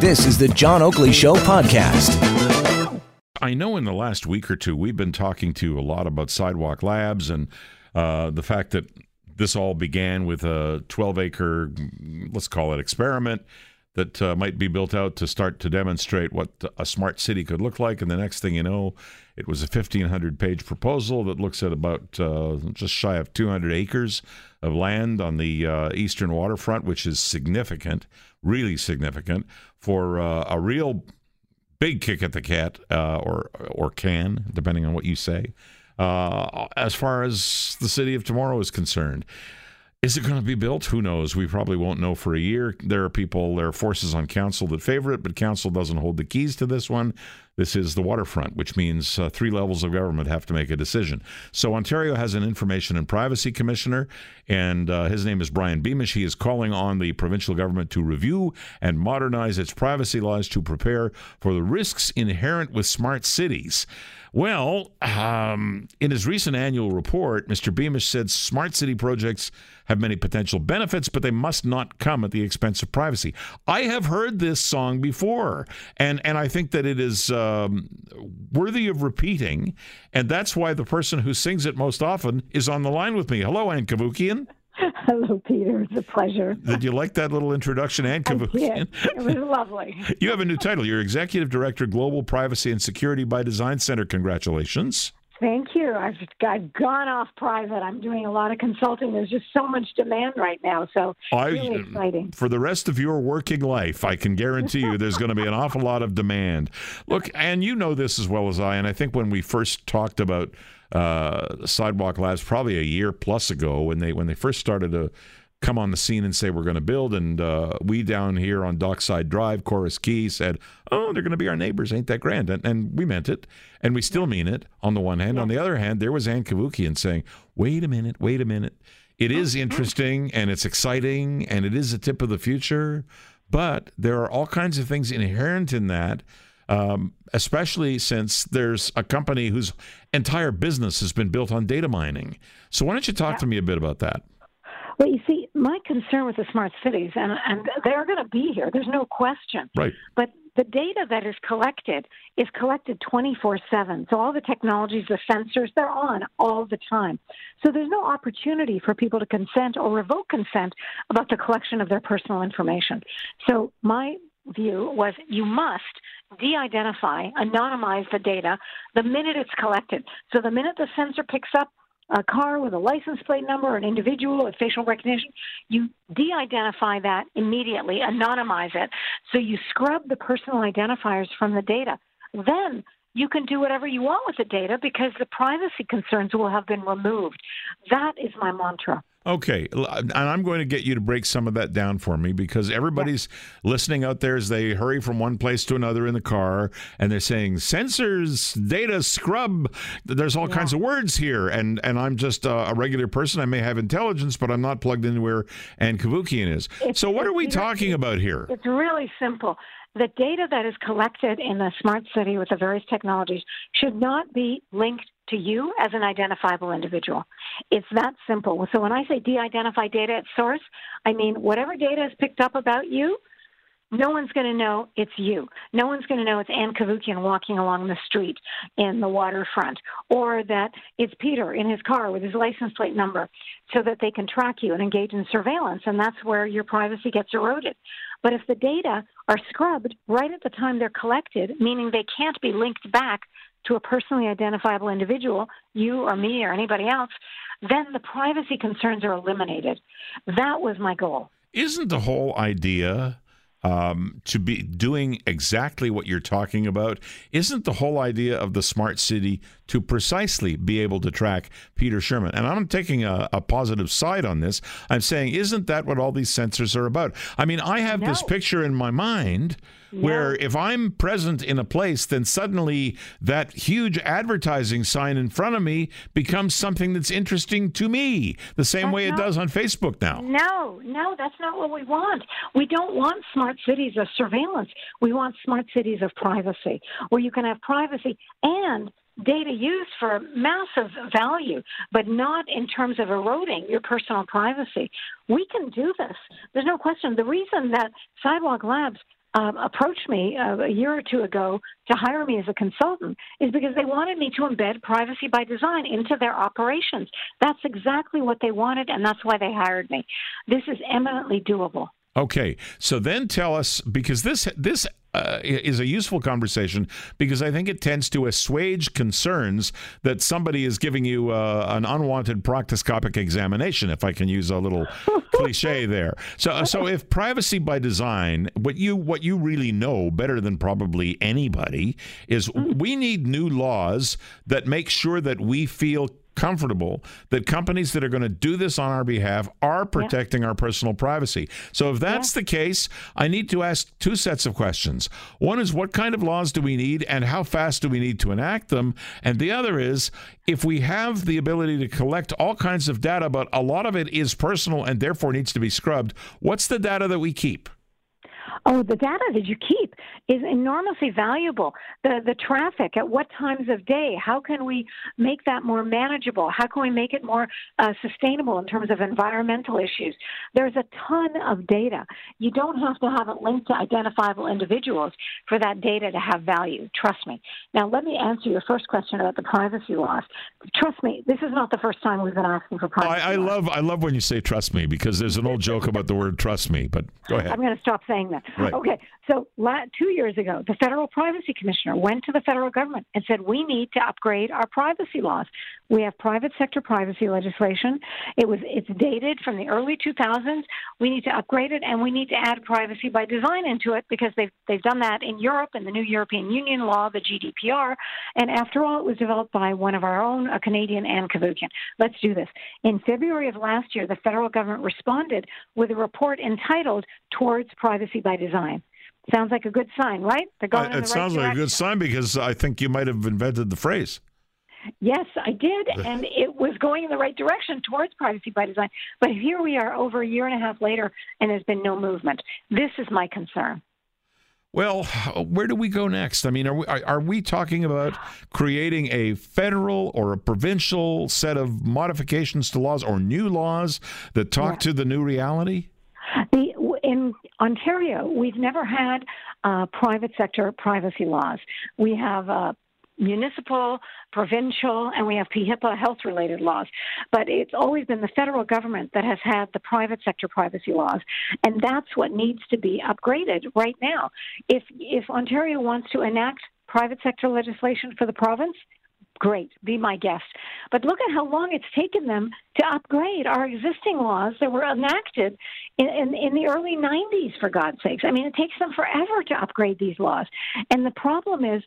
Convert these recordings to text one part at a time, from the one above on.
This is the John Oakley Show podcast. I know in the last week or two, we've been talking to a lot about Sidewalk Labs and uh, the fact that this all began with a 12 acre, let's call it experiment that uh, might be built out to start to demonstrate what a smart city could look like. And the next thing you know, it was a 1,500 page proposal that looks at about uh, just shy of 200 acres of land on the uh, eastern waterfront, which is significant, really significant for uh, a real big kick at the cat uh, or or can, depending on what you say. Uh, as far as the city of tomorrow is concerned, is it going to be built? Who knows? We probably won't know for a year. There are people, there are forces on council that favor it, but council doesn't hold the keys to this one. This is the waterfront, which means uh, three levels of government have to make a decision. So Ontario has an information and privacy commissioner, and uh, his name is Brian Beamish. He is calling on the provincial government to review and modernize its privacy laws to prepare for the risks inherent with smart cities. Well, um, in his recent annual report, Mr. Beamish said smart city projects have many potential benefits, but they must not come at the expense of privacy. I have heard this song before, and, and I think that it is um, worthy of repeating, and that's why the person who sings it most often is on the line with me. Hello, Ann Cavoukian. Hello, Peter. It's a pleasure. Did you like that little introduction, Ann Cavoukian? It was lovely. you have a new title. You're Executive Director, Global Privacy and Security by Design Center. Congratulations. Thank you. I've, I've gone off private. I'm doing a lot of consulting. There's just so much demand right now. So I, really exciting. For the rest of your working life, I can guarantee you there's going to be an awful lot of demand. Look, and you know this as well as I. And I think when we first talked about uh, Sidewalk Labs, probably a year plus ago, when they when they first started to come on the scene and say we're going to build. And uh, we down here on Dockside Drive, Corus Quay, said, "Oh, they're going to be our neighbors. Ain't that grand?" And, and we meant it, and we still mean it. On the one hand, yeah. on the other hand, there was Ann Cavoukian saying, "Wait a minute, wait a minute. It is mm-hmm. interesting and it's exciting and it is a tip of the future, but there are all kinds of things inherent in that." Um, especially since there's a company whose entire business has been built on data mining. So, why don't you talk yeah. to me a bit about that? Well, you see, my concern with the smart cities, and, and they're going to be here, there's no question. Right. But the data that is collected is collected 24 7. So all the technologies, the sensors, they're on all the time. So there's no opportunity for people to consent or revoke consent about the collection of their personal information. So my view was you must de identify, anonymize the data the minute it's collected. So the minute the sensor picks up a car with a license plate number, an individual with facial recognition, you de identify that immediately, anonymize it. So you scrub the personal identifiers from the data. Then you can do whatever you want with the data because the privacy concerns will have been removed. That is my mantra. Okay, uh, and I'm going to get you to break some of that down for me because everybody's yeah. listening out there as they hurry from one place to another in the car, and they're saying sensors, data, scrub. There's all yeah. kinds of words here, and and I'm just a, a, regular person. I may have intelligence, but I'm not plugged into where Ann Cavoukian is. It's, so what are we talking about here? It's really simple the data that is collected in the smart city with the various technologies should not be linked to you as an identifiable individual. It's that simple. So when I say de identify data at source, I mean whatever data is picked up about you, no one's going to know it's you. No one's going to know it's Ann Cavoukian walking along the street in the waterfront, or that it's Peter in his car with his license plate number, so that they can track you and engage in surveillance, and that's where your privacy gets eroded. But if the data are scrubbed right at the time they're collected, meaning they can't be linked back to a personally identifiable individual, you or me or anybody else, then the privacy concerns are eliminated. That was my goal. Isn't the whole idea um, to be doing exactly what you're talking about? Isn't the whole idea of the smart city to precisely be able to track Peter Shurman? And I'm taking a, a positive side on this. I'm saying, isn't that what all these sensors are about? I mean, I have No. this picture in my mind where if I'm present in a place, then suddenly that huge advertising sign in front of me becomes something that's interesting to me, the same That's way it does on Facebook now. No, no, that's not what we want. We don't want smart cities of surveillance. We want smart cities of privacy, where you can have privacy and data used for massive value, but not in terms of eroding your personal privacy. We can do this. There's no question. The reason that Sidewalk Labs um, approached me uh, a year or two ago to hire me as a consultant is because they wanted me to embed privacy by design into their operations. That's exactly what they wanted, and that's why they hired me. This is eminently doable. Okay, so then tell us because this this uh, is a useful conversation because I think it tends to assuage concerns that somebody is giving you uh, an unwanted proctoscopic examination, if I can use a little cliche there. So, so if privacy by design, what you what you really know better than probably anybody is we need new laws that make sure that we feel comfortable that companies that are going to do this on our behalf are protecting our personal privacy. So if that's the case, I need to ask two sets of questions. One is what kind of laws do we need and how fast do we need to enact them? And the other is if we have the ability to collect all kinds of data but a lot of it is personal and therefore needs to be scrubbed, what's the data that we keep? Oh, the data that you keep is enormously valuable. The the traffic at what times of day? How can we make that more manageable? How can we make it more uh, sustainable in terms of environmental issues? There's a ton of data. You don't have to have it linked to identifiable individuals for that data to have value. Trust me. Now, let me answer your first question about the privacy laws. Trust me, this is not the first time we've been asking for privacy. I, I laws. love I love when you say trust me because there's an old joke about the word trust me, but go ahead. I'm going to stop saying that. Right. Okay, so two years ago, the Federal Privacy Commissioner went to the federal government and said, We need to upgrade our privacy laws. We have private sector privacy legislation. It was it's dated from the early 2000s. We need to upgrade it, and we need to add privacy by design into it because they've they've done that in Europe in the new European Union law, the GDPR. And after all, it was developed by one of our own, a Canadian, Ann Cavoukian. Let's do this. In February of last year, the federal government responded with a report entitled "Towards Privacy by Design." Sounds like a good sign, right? They're going uh, in it the sounds right like a good sign because I think you might have invented the phrase. Yes, I did, and it was going in the right direction towards privacy by design. But here we are, over a year and a half later, and there's been no movement. This is my concern. Well, where do we go next? I mean, are we are, we talking about creating a federal or a provincial set of modifications to laws or new laws that talk to the new reality? The, in Ontario, we've never had uh, private sector privacy laws. We have uh, municipal, provincial, and we have PHIPA health related laws. But it's always been the federal government that has had the private sector privacy laws. And that's what needs to be upgraded right now. If, if Ontario wants to enact private sector legislation for the province, great, be my guest. But look at how long it's taken them to upgrade our existing laws that were enacted in, in, in the early 90s, for God's sakes. I mean, it takes them forever to upgrade these laws. And the problem is,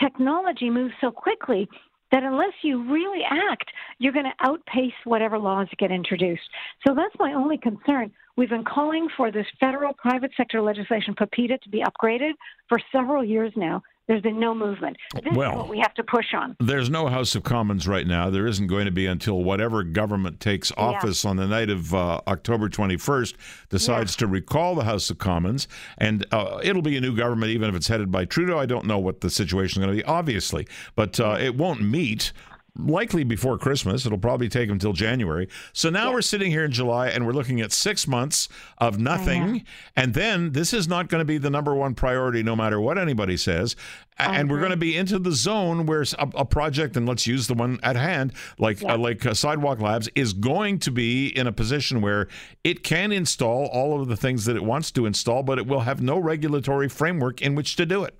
technology moves so quickly that unless you really act, you're going to outpace whatever laws get introduced. So that's my only concern. We've been calling for this federal private sector legislation, PIPEDA, to be upgraded for several years now. There's been no movement. This Well- is what we have to push on. There's no House of Commons right now. There isn't going to be until whatever government takes office on the night of uh, October 21st decides to recall the House of Commons. And uh, it'll be a new government, even if it's headed by Trudeau. I don't know what the situation is going to be, obviously, but uh, it won't meet. Likely before Christmas. It'll probably take until January. So now we're sitting here in July and we're looking at six months of nothing. And then this is not going to be the number one priority no matter what anybody says. A- and we're going to be into the zone where a project, and let's use the one at hand, like uh, like uh, Sidewalk Labs, is going to be in a position where it can install all of the things that it wants to install, but it will have no regulatory framework in which to do it.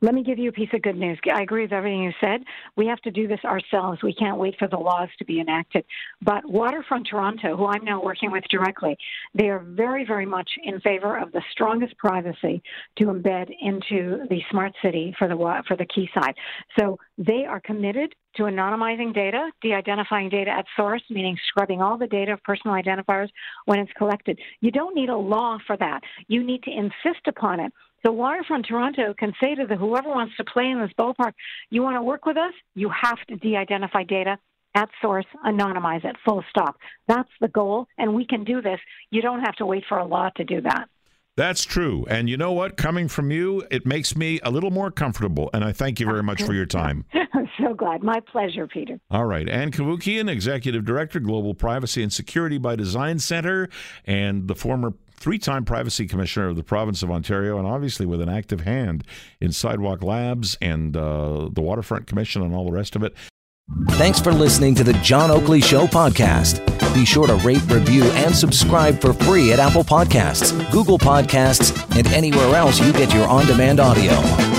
Let me give you a piece of good news. I agree with everything you said. We have to do this ourselves. We can't wait for the laws to be enacted. But Waterfront Toronto, who I'm now working with directly, they are very, very much in favor of the strongest privacy to embed into the smart city for the for the quayside. So they are committed to anonymizing data, de-identifying data at source, meaning scrubbing all the data of personal identifiers when it's collected. You don't need a law for that. You need to insist upon it. So Waterfront Toronto can say to the whoever wants to play in this ballpark, you want to work with us, you have to de-identify data at source, anonymize it, full stop. That's the goal, and we can do this. You don't have to wait for a law to do that. That's true. And you know what? Coming from you, it makes me a little more comfortable. And I thank you very much for your time. I'm so glad. My pleasure, Peter. All right. Ann Cavoukian, Executive Director, Global Privacy and Security by Design Center, and the former three time Privacy Commissioner of the province of Ontario, and obviously with an active hand in Sidewalk Labs and uh, the Waterfront Commission and all the rest of it. Thanks for listening to the John Oakley Show podcast. Be sure to rate, review, and subscribe for free at Apple Podcasts, Google Podcasts, and anywhere else you get your on demand audio.